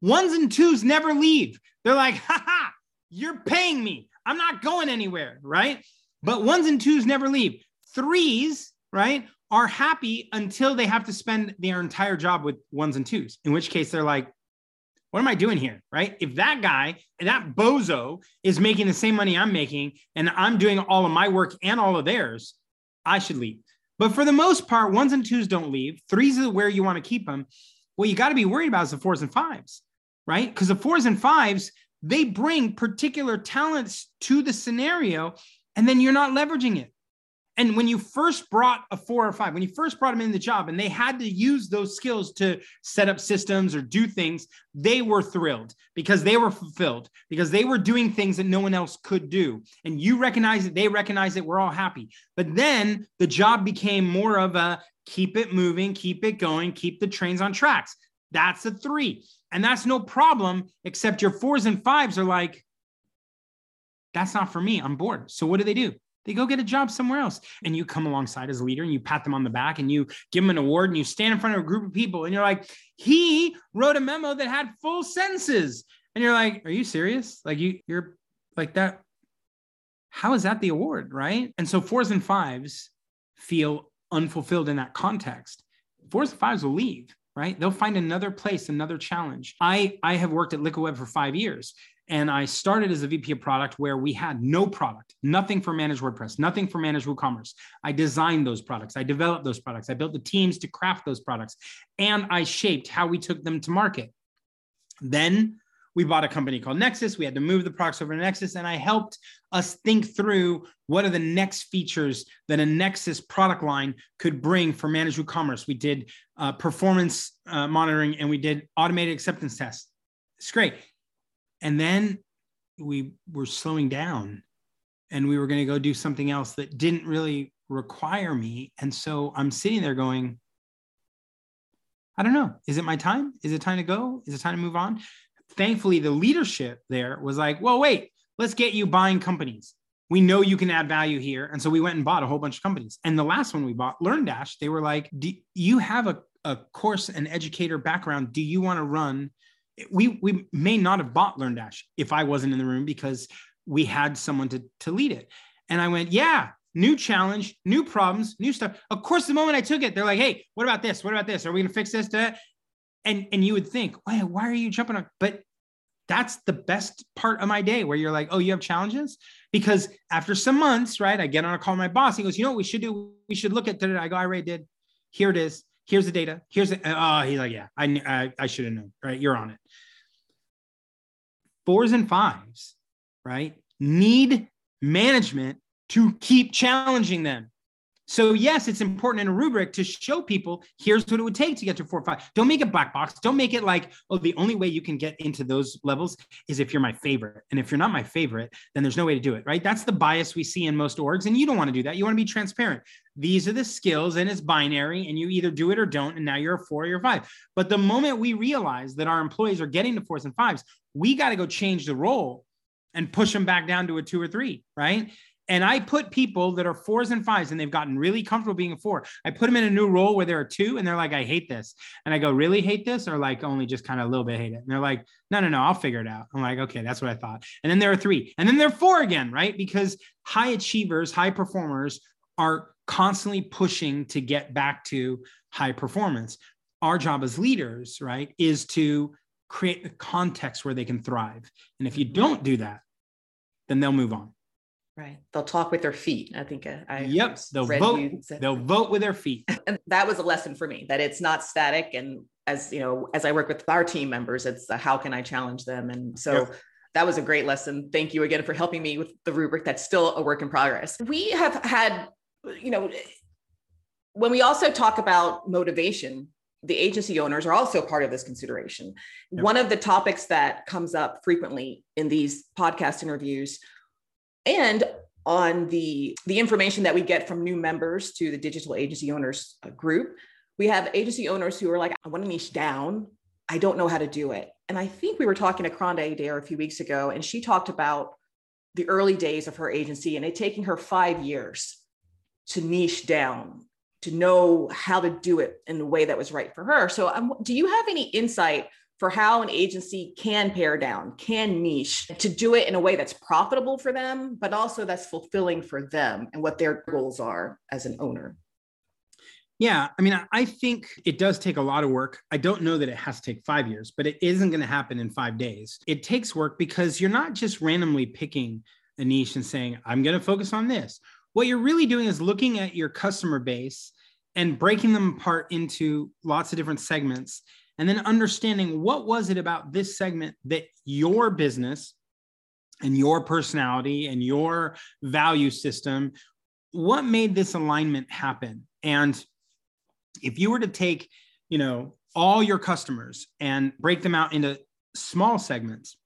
Ones and twos never leave. They're like, ha ha, you're paying me. I'm not going anywhere, right? But ones and twos never leave. Threes, right, are happy until they have to spend their entire job with ones and twos, in which case they're like, what am I doing here? Right. If that guy, that bozo is making the same money I'm making and I'm doing all of my work and all of theirs, I should leave. But for the most part, ones and twos don't leave. Threes are where you want to keep them. What you got to be worried about is the fours and fives, right? Because the fours and fives, they bring particular talents to the scenario, and then you're not leveraging it. And when you first brought a four or five, when you first brought them in the job and they had to use those skills to set up systems or do things, they were thrilled because they were fulfilled, because they were doing things that no one else could do. And you recognize it, they recognize it, we're all happy. But then the job became more of a keep it moving, keep it going, keep the trains on tracks. That's a three. And that's no problem, except your fours and fives are like, that's not for me. I'm bored. So what do they do? They go get a job somewhere else. And you come alongside as a leader and you pat them on the back and you give them an award and you stand in front of a group of people and you're like, he wrote a memo that had full sentences. And you're like, are you serious? Like you, you're like that. How is that the award? Right. And so fours and fives feel unfulfilled in that context, fours and fives will leave, right? They'll find another place, another challenge. I, I have worked at Liquid Web for five years. And I started as a VP of product where we had no product, nothing for managed WordPress, nothing for managed WooCommerce. I designed those products, I developed those products, I built the teams to craft those products, and I shaped how we took them to market. Then we bought a company called Nexcess. We had to move the products over to Nexcess, and I helped us think through what are the next features that a Nexcess product line could bring for managed WooCommerce. We did uh, performance uh, monitoring and we did automated acceptance tests. It's great. And then we were slowing down and we were going to go do something else that didn't really require me. And so I'm sitting there going, I don't know. Is it my time? Is it time to go? Is it time to move on? thankfully the leadership there was like, well, wait, let's get you buying companies. We know you can add value here. And so we went and bought a whole bunch of companies. And the last one we bought, LearnDash, they were like, do you have a, a course and educator background? Do you want to run? We, we may not have bought LearnDash if I wasn't in the room because we had someone to, to lead it. And I went, yeah, new challenge, new problems, new stuff. Of course, the moment I took it, they're like, hey, what about this? What about this? Are we to fix this? and and you would think, why, why are you jumping on? But that's the best part of my day where you're like, oh, you have challenges? Because after some months, right, I get on a call with my boss. He goes, you know what we should do? We should look at that. I go, I already did. Here it is. Here's the data. Here's the, Oh, he's like, yeah, I, I, I should have known, right? You're on it. Fours and fives, right, need management to keep challenging them. So yes, it's important in a rubric to show people here's what it would take to get to four or five. Don't make it black box. Don't make it like, oh, the only way you can get into those levels is if you're my favorite. And if you're not my favorite, then there's no way to do it, right? That's the bias we see in most orgs. And you don't want to do that. You want to be transparent. These are the skills and it's binary, and you either do it or don't. And now you're a four or you're five. But the moment we realize that our employees are getting to fours and fives, we got to go change the role and push them back down to a two or three, right? And I put people that are fours and fives and they've gotten really comfortable being a four. I put them in a new role where they're a two and they're like, I hate this. And I go, really hate this? Or like only just kind of a little bit hate it. And they're like, no, no, no, I'll figure it out. I'm like, okay, that's what I thought. And then there are three. And then they're four again, right? Because high achievers, high performers are constantly pushing to get back to high performance. Our job as leaders, right, is to create a context where they can thrive. And if you mm-hmm. don't do that, then they'll move on. Right. They'll talk with their feet. I think uh, I Yep. They'll vote. They'll vote with their feet. *laughs* And that was a lesson for me that it's not static. And as you know, as I work with our team members, it's how can I challenge them? And so yep. that was a great lesson. Thank you again for helping me with the rubric. That's still a work in progress. We have had, you know, when we also talk about motivation, the agency owners are also part of this consideration. Yep. One of the topics that comes up frequently in these podcast interviews and on the the information that we get from new members to the digital agency owners uh, group we have agency owners who are like i want to niche down. I don't know how to do it. And i think we were talking to Kronda Adair a few weeks ago and she talked about the early days of her agency and it taking her five years to niche down to know how to do it in the way that was right for her. So um, do you have any insight for how an agency can pare down, can niche to do it in a way that's profitable for them, but also that's fulfilling for them and what their goals are as an owner. Yeah, I mean, I think it does take a lot of work. I don't know that it has to take five years, but it isn't going to happen in five days. It takes work because you're not just randomly picking a niche and saying, I'm going to focus on this. What you're really doing is looking at your customer base and breaking them apart into lots of different segments and then understanding what was it about this segment that your business and your personality and your value system what made this alignment happen? And if you were to take you know all your customers and break them out into small segments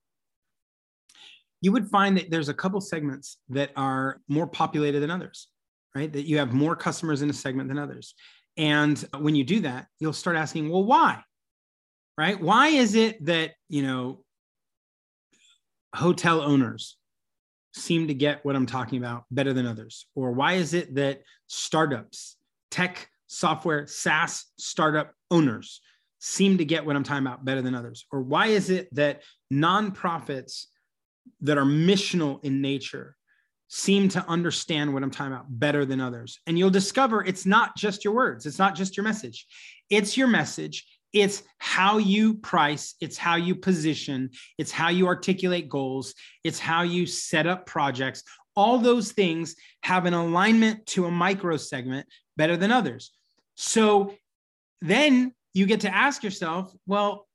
you would find that there's a couple segments that are more populated than others right? That you have more customers in a segment than others. And when you do that you'll start asking well why right? Why is it that, you know, hotel owners seem to get what I'm talking about better than others? Or why is it that startups, tech, software, SaaS startup owners seem to get what I'm talking about better than others? Or why is it that nonprofits that are missional in nature seem to understand what I'm talking about better than others. And you'll discover it's not just your words, it's not just your message, it's your message. It's how you price, it's how you position, it's how you articulate goals, it's how you set up projects. All those things have an alignment to a micro segment better than others. So then you get to ask yourself, well,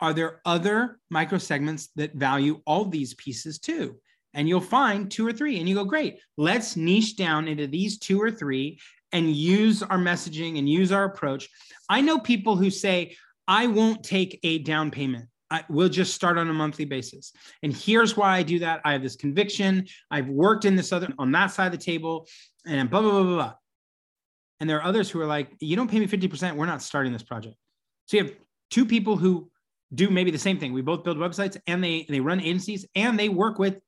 are there other micro segments that value all these pieces too? And you'll find two or three, and you go, great, let's niche down into these two or three and use our messaging and use our approach. I know people who say, I won't take a down payment. I, we'll just start on a monthly basis. And here's why I do that. I have this conviction. I've worked in this other on that side of the table, and blah, blah, blah, blah, blah. And there are others who are like, you don't pay me 50%, we're not starting this project. So you have two people who do maybe the same thing. We both build websites and they they run agencies and they work with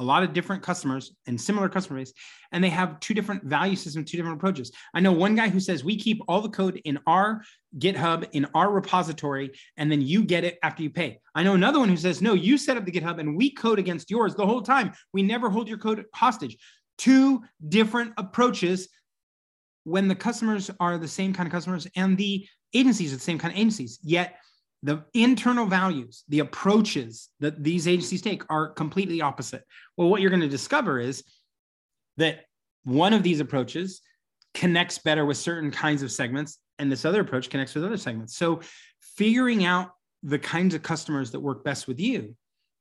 a lot of different customers and similar customer base, and they have two different value systems, two different approaches. I know one guy who says we keep all the code in our GitHub in our repository, and then you get it after you pay. I know another one who says no, you set up the GitHub and we code against yours the whole time. We never hold your code hostage. Two different approaches when the customers are the same kind of customers and the agencies are the same kind of agencies. Yet the internal values, the approaches that these agencies take are completely opposite. Well, what you're going to discover is that one of these approaches connects better with certain kinds of segments, and this other approach connects with other segments. So, figuring out the kinds of customers that work best with you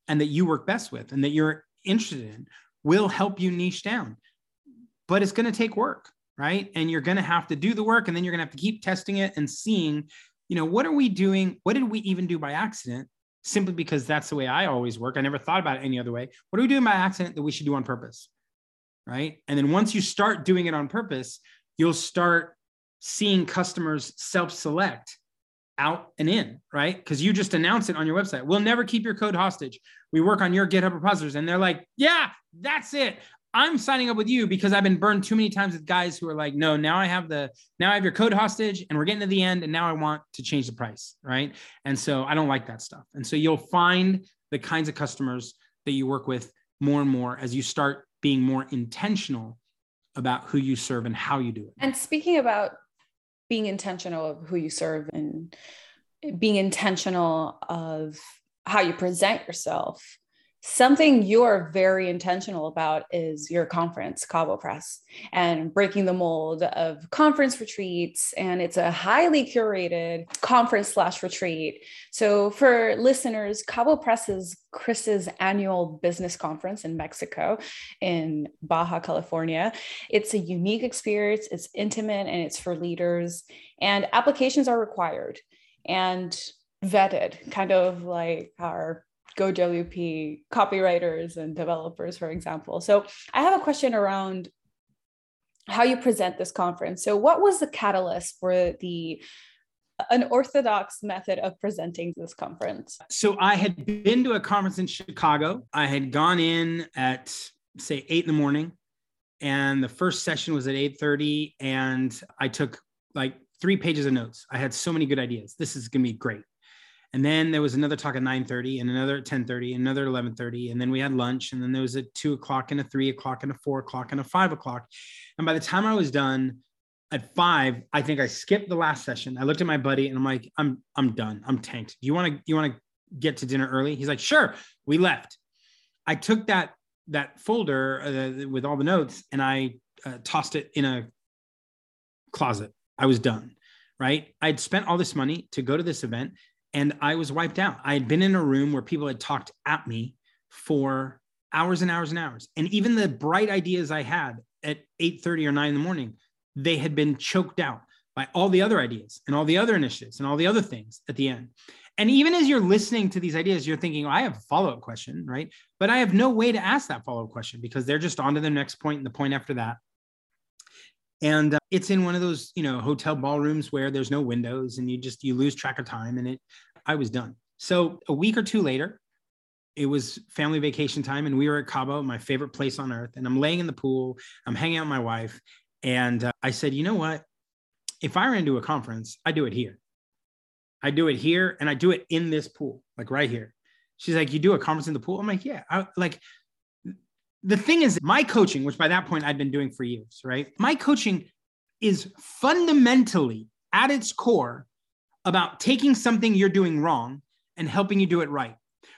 and that you work best with and that you're interested in will help you niche down. But it's going to take work, right? And you're going to have to do the work and then you're going to have to keep testing it and seeing you know, what are we doing? What did we even do by accident? Simply because that's the way I always work. I never thought about it any other way. What are we doing by accident that we should do on purpose? Right. And then once you start doing it on purpose, you'll start seeing customers self select out and in, right? Because you just announce it on your website. We'll never keep your code hostage. We work on your GitHub repositories. And they're like, yeah, that's it. I'm signing up with you because I've been burned too many times with guys who are like, no, now I have the now I have your code hostage and we're getting to the end and now I want to change the price, right? And so I don't like that stuff. And so you'll find the kinds of customers that you work with more and more as you start being more intentional about who you serve and how you do it. And speaking about being intentional of who you serve and being intentional of how you present yourself Something you're very intentional about is your conference, Cabo Press, and breaking the mold of conference retreats. And it's a highly curated conference slash retreat. So, for listeners, Cabo Press is Chris's annual business conference in Mexico, in Baja California. It's a unique experience, it's intimate, and it's for leaders. And applications are required and vetted, kind of like our GoWP copywriters and developers, for example. So I have a question around how you present this conference. So what was the catalyst for the uh, unorthodox method of presenting this conference? So I had been to a conference in Chicago. I had gone in at say eight in the morning, and the first session was at 8:30, and I took like three pages of notes. I had so many good ideas. This is gonna be great. And then there was another talk at 9:30 and another at 10:30 and another 11:30. And then we had lunch. And then there was a two o'clock and a three o'clock and a four o'clock and a five o'clock. And by the time I was done at five, I think I skipped the last session. I looked at my buddy and I'm like, I'm I'm done. I'm tanked. Do you want to you want to get to dinner early? He's like, sure. We left. I took that that folder uh, with all the notes and I uh, tossed it in a closet. I was done. Right. I'd spent all this money to go to this event and I was wiped out. I had been in a room where people had talked at me for hours and hours and hours. And even the bright ideas I had at 8:30 or 9 in the morning, they had been choked out by all the other ideas and all the other initiatives and all the other things at the end. And even as you're listening to these ideas, you're thinking, oh, I have a follow-up question, right? But I have no way to ask that follow-up question because they're just on to the next point and the point after that and uh, it's in one of those you know hotel ballrooms where there's no windows and you just you lose track of time and it i was done. So a week or two later it was family vacation time and we were at cabo my favorite place on earth and i'm laying in the pool i'm hanging out with my wife and uh, i said you know what? If i ran to a conference i do it here. I do it here and i do it in this pool like right here. She's like you do a conference in the pool? I'm like yeah. I, like the thing is, my coaching, which by that point I'd been doing for years, right? My coaching is fundamentally at its core about taking something you're doing wrong and helping you do it right.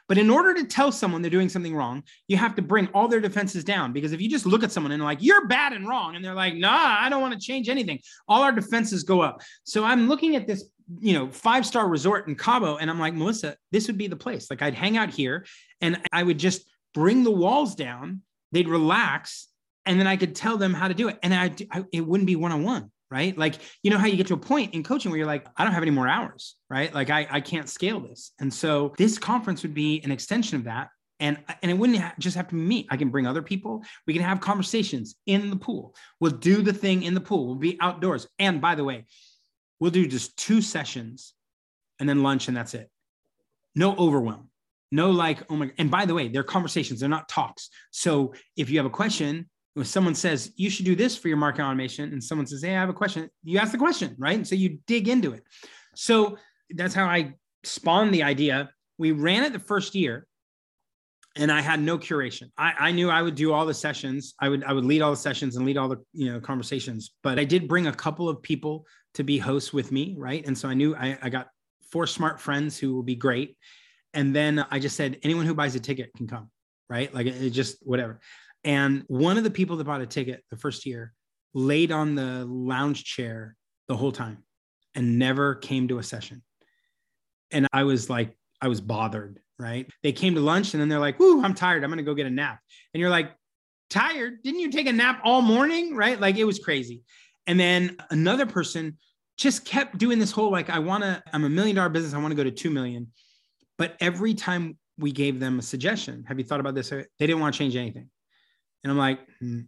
But in order to tell someone they're doing something wrong, you have to bring all their defenses down. Because if you just look at someone and like, you're bad and wrong, and they're like, nah, I don't want to change anything, all our defenses go up. So I'm looking at this, you know, five star resort in Cabo, and I'm like, Melissa, this would be the place. Like I'd hang out here and I would just bring the walls down, they'd relax, and then I could tell them how to do it. And I, I it wouldn't be one on one right? Like, you know how you get to a point in coaching where you're like, I don't have any more hours, right? Like, I, I can't scale this. And so this conference would be an extension of that. And, and it wouldn't ha- just have to be me. I can bring other people. We can have conversations in the pool. We'll do the thing in the pool. We'll be outdoors. And by the way, we'll do just two sessions and then lunch, and that's it. No overwhelm. No, like, oh my, and by the way, they're conversations, they're not talks. So if you have a question, when someone says you should do this for your marketing automation and someone says hey i have a question you ask the question right? And so you dig into it. So that's how i spawned the idea. We ran it the first year and i had no curation. I, I knew i would do all the sessions. I would i would lead all the sessions and lead all the you know conversations but i did bring a couple of people to be hosts with me right? And so i knew i, I got four smart friends who will be great and then i just said anyone who buys a ticket can come right like it, just whatever and one of the people that bought a ticket the first year laid on the lounge chair the whole time and never came to a session. And I was like, I was bothered, right? They came to lunch and then they're like, Whoo, I'm tired. I'm going to go get a nap. And you're like, tired? Didn't you take a nap all morning? Right? Like it was crazy. And then another person just kept doing this whole like, I want to, I'm a million dollar business. I want to go to 2 million. But every time we gave them a suggestion, have you thought about this? They didn't want to change anything. And I'm like, hmm,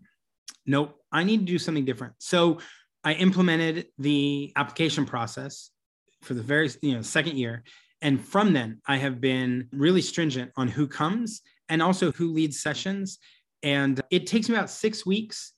nope, I need to do something different. So I implemented the application process for the very you know second year. And from then, I have been really stringent on who comes and also who leads sessions. And it takes me about six weeks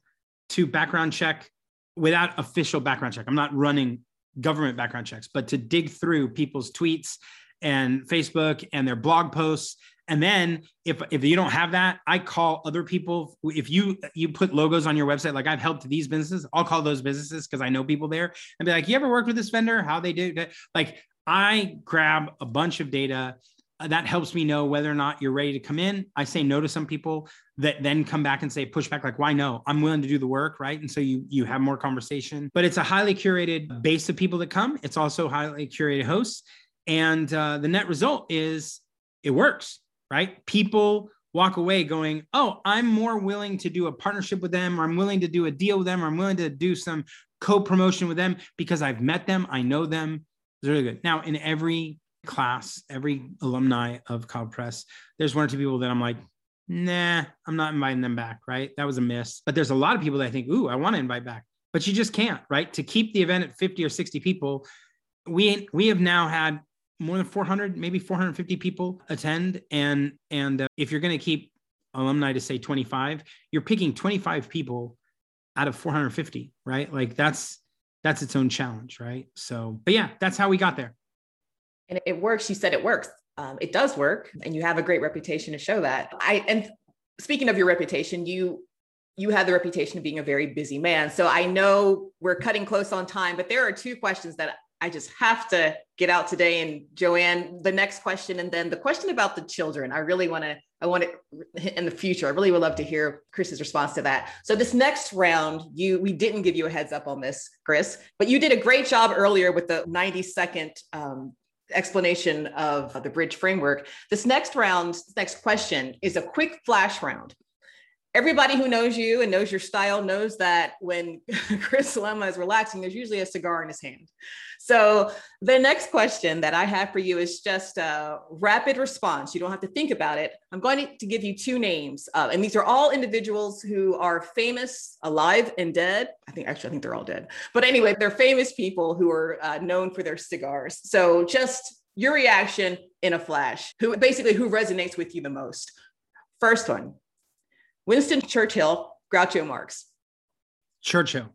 to background check without official background check. I'm not running government background checks, but to dig through people's tweets and Facebook and their blog posts and then if if you don't have that, I call other people. If you you put logos on your website, like I've helped these businesses, I'll call those businesses because I know people there and be like, "You ever worked with this vendor? How they do?" Like I grab a bunch of data uh, that helps me know whether or not you're ready to come in. I say no to some people that then come back and say push back like why no? I'm willing to do the work, right? And so you you have more conversation. But it's a highly curated base of people that come. It's also highly curated hosts, and uh, the net result is it works right? People walk away going, oh, I'm more willing to do a partnership with them, or I'm willing to do a deal with them, or I'm willing to do some co promotion with them because I've met them, I know them. It's really good. Now, in every class, every alumni of Cabo Press, there's one or two people that I'm like, nah, I'm not inviting them back, right? That was a miss. But there's a lot of people that I think, ooh, I want to invite back. But you just can't, right? To keep the event at 50 or 60 people, we we have now had more than 400 maybe 450 people attend. And and uh, if you're going to keep alumni to say 25 you're picking 25 people out of 450 right? Like that's that's its own challenge right? So but yeah that's how we got there. And it works. You said it works. Um, it does work and you have a great reputation to show that. I and speaking of your reputation you you have the reputation of being a very busy man. So i know we're cutting close on time but there are two questions that I just have to get out today. And Joanne, the next question, and then the question about the children. I really want to, I want it in the future. I really would love to hear Chris's response to that. So this next round, you we didn't give you a heads up on this, Chris, but you did a great job earlier with the 90 second um, explanation of the bridge framework. This next round, next question is a quick flash round everybody who knows you and knows your style knows that when *laughs* Chris Lema is relaxing, there's usually a cigar in his hand. So the next question that I have for you is just a rapid response. You don't have to think about it. I'm going to give you two names, uh, and these are all individuals who are famous, alive and dead. I think actually I think they're all dead, but anyway, they're famous people who are uh, known for their cigars. So just your reaction in a flash. Who basically who resonates with you the most? First one, Winston Churchill, Groucho Marx. Churchill.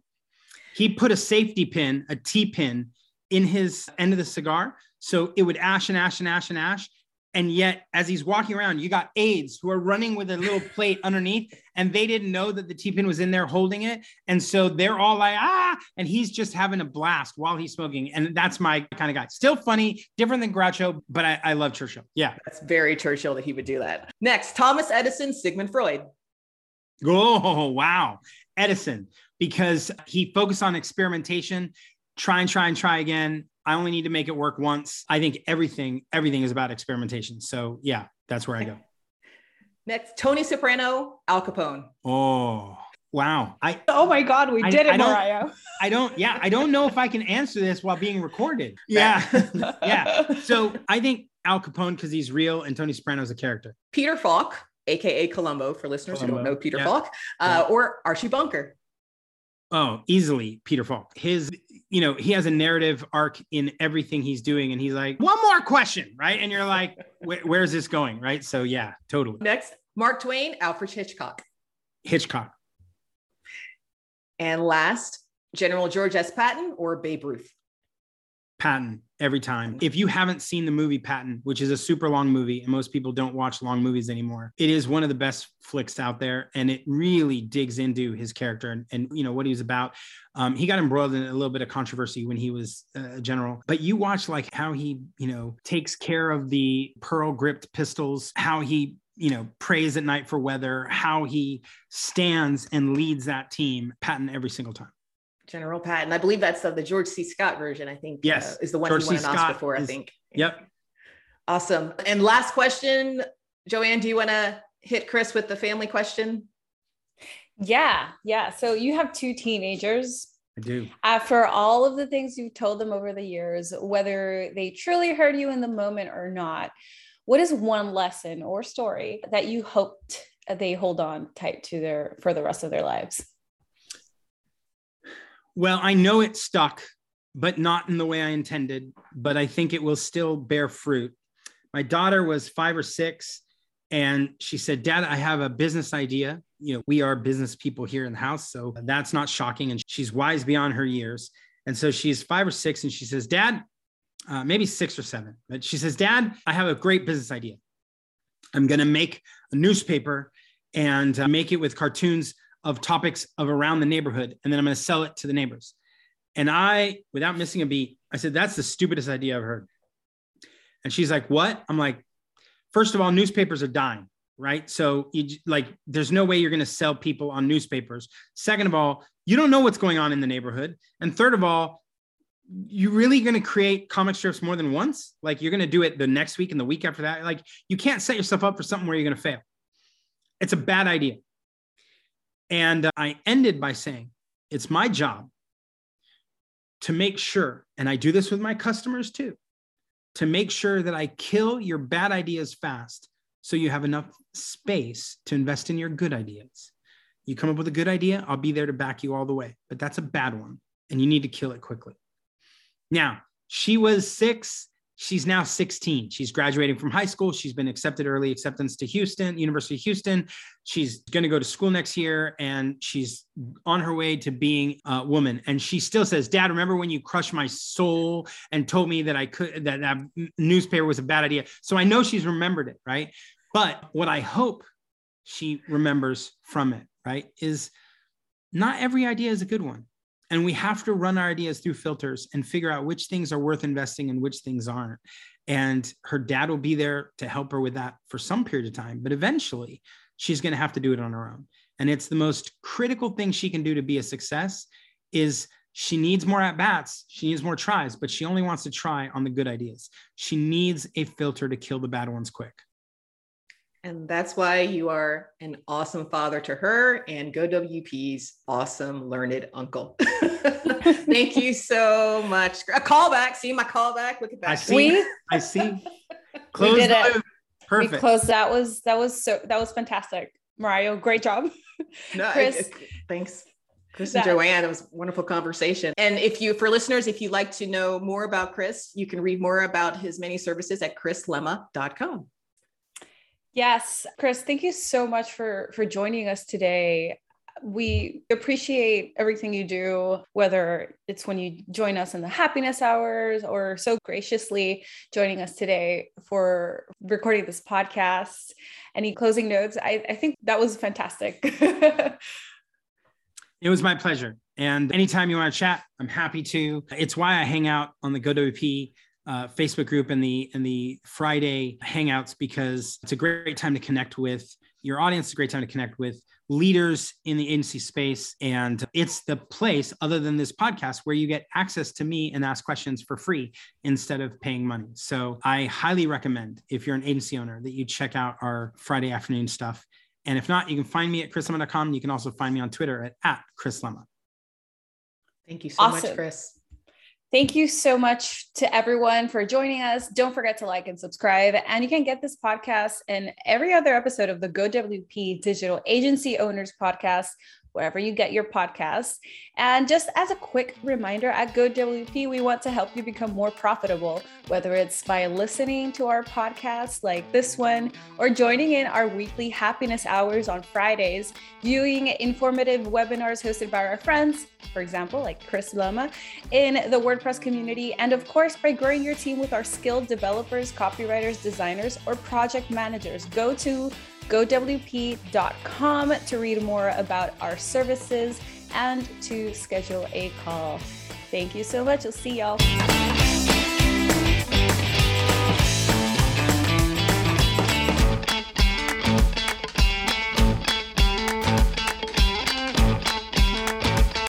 He put a safety pin, a T pin, in his end of the cigar. So it would ash and ash and ash and ash. And yet, as he's walking around, you got aides who are running with a little *laughs* plate underneath, and they didn't know that the T pin was in there holding it. And so they're all like, ah, and he's just having a blast while he's smoking. And that's my kind of guy. Still funny, different than Groucho, but I, I love Churchill. Yeah. That's very Churchill that he would do that. Next, Thomas Edison, Sigmund Freud. Oh, wow. Edison, because he focused on experimentation, try and try and try again. I only need to make it work once. I think everything, everything is about experimentation. So yeah, that's where I go. Next, Tony Soprano, Al Capone. Oh, wow. I Oh my God, we I- did it, I don't- Mariah. I don't, yeah, I don't know if I can answer this while being recorded. *laughs* Yeah. yeah. So I think Al Capone because he's real and Tony Soprano is a character. Peter Falk, aka Columbo, for listeners who don't know Peter yeah. Falk, uh, or Archie Bunker. Oh, easily Peter Falk. His, you know, he has a narrative arc in everything he's doing, and he's like, one more question, right? And you're like, *laughs* where's this going, right? So yeah, totally. Next, Mark Twain, Alfred Hitchcock. Hitchcock. And last, General George S. Patton or Babe Ruth. Patton every time. If you haven't seen the movie Patton, which is a super long movie, and most people don't watch long movies anymore, it is one of the best flicks out there, and it really digs into his character and, and you know what he was about. Um, he got embroiled in a little bit of controversy when he was uh, a general, but you watch like how he you know takes care of the pearl gripped pistols, how he you know prays at night for weather, how he stands and leads that team. Patton every single time. General Patton. I believe that's the, the George C. Scott version, I think. Yes. uh, is the one George he won C. an Oscar Scott for, I think. Yep. Awesome. And last question, Joanne, do you want to hit Chris with the family question? Yeah, yeah. So you have two teenagers. I do. After all of the things you've told them over the years, whether they truly heard you in the moment or not, what is one lesson or story that you hoped they hold on tight to their for the rest of their lives? Well, I know it stuck, but not in the way I intended, but I think it will still bear fruit. My daughter was five or six, and she said, Dad, I have a business idea. You know, we are business people here in the house. So that's not shocking. And she's wise beyond her years. And so she's five or six, and she says, Dad, uh, maybe six or seven, but she says, Dad, I have a great business idea. I'm going to make a newspaper and uh, make it with cartoons of topics of around the neighborhood, and then I'm going to sell it to the neighbors. And I, without missing a beat, I said, That's the stupidest idea I've heard. And she's like, What? I'm like, First of all, newspapers are dying, right? So, you, like, there's no way you're going to sell people on newspapers. Second of all, you don't know what's going on in the neighborhood. And third of all, you really going to create comic strips more than once? Like, you're going to do it the next week and the week after that? Like, you can't set yourself up for something where you're going to fail. It's a bad idea. And I ended by saying, it's my job to make sure, and I do this with my customers too, to make sure that I kill your bad ideas fast so you have enough space to invest in your good ideas. You come up with a good idea, I'll be there to back you all the way, but that's a bad one and you need to kill it quickly. Now, she was six. She's now 16. She's graduating from high school. She's been accepted early acceptance to Houston, University of Houston. She's going to go to school next year and she's on her way to being a woman. And she still says, Dad, remember when you crushed my soul and told me that I could, that that newspaper was a bad idea? So I know she's remembered it, right? But what I hope she remembers from it, right, is not every idea is a good one. And we have to run our ideas through filters and figure out which things are worth investing and which things aren't. And her dad will be there to help her with that for some period of time. But eventually, she's going to have to do it on her own. And it's the most critical thing she can do to be a success is she needs more at bats. She needs more tries, but she only wants to try on the good ideas. She needs a filter to kill the bad ones quick. And that's why you are an awesome father to her and GoWP's awesome learned uncle. *laughs* Thank you so much. A callback. See my callback. Look at that. I see. We I see. *laughs* Close did the it. loop. we Perfect. closed. That was that was so that was fantastic. Mario, great job. *laughs* No, I- Chris. I- thanks. Chris and Joanne, it was a wonderful conversation. And if you, for listeners, if you'd like to know more about Chris, you can read more about his many services at chrislema.com. Yes, Chris, thank you so much for for joining us today. we appreciate everything you do, whether it's when you join us in the happiness hours or so graciously joining us today for recording this podcast. Any closing notes? I, I think that was fantastic. *laughs* it was my pleasure. And anytime you want to chat, I'm happy to. It's why I hang out on the GoWP uh, Facebook group and the and the Friday hangouts because it's a great time to connect with your audience. It's a great time to connect with leaders in the agency space. And it's the place, other than this podcast, where you get access to me and ask questions for free instead of paying money. So I highly recommend, if you're an agency owner, that you check out our Friday afternoon stuff. And if not, you can find me at chrislema.com. You can also find me on Twitter at, at chrislemma. Thank you so awesome. much, Chris. Thank you so much to everyone for joining us. Don't forget to like and subscribe. And you can get this podcast and every other episode of the GoWP Digital Agency Owners Podcast wherever you get your podcasts. And just as a quick reminder, at GoWP, we want to help you become more profitable, whether it's by listening to our podcasts like this one, or joining in our weekly happiness hours on Fridays, viewing informative webinars hosted by our friends, for example, like Chris Lema, in the WordPress community, and of course, by growing your team with our skilled developers, copywriters, designers, or project managers. Go to gowp.com to read more about our services and to schedule a call. Thank you so much. We'll see y'all.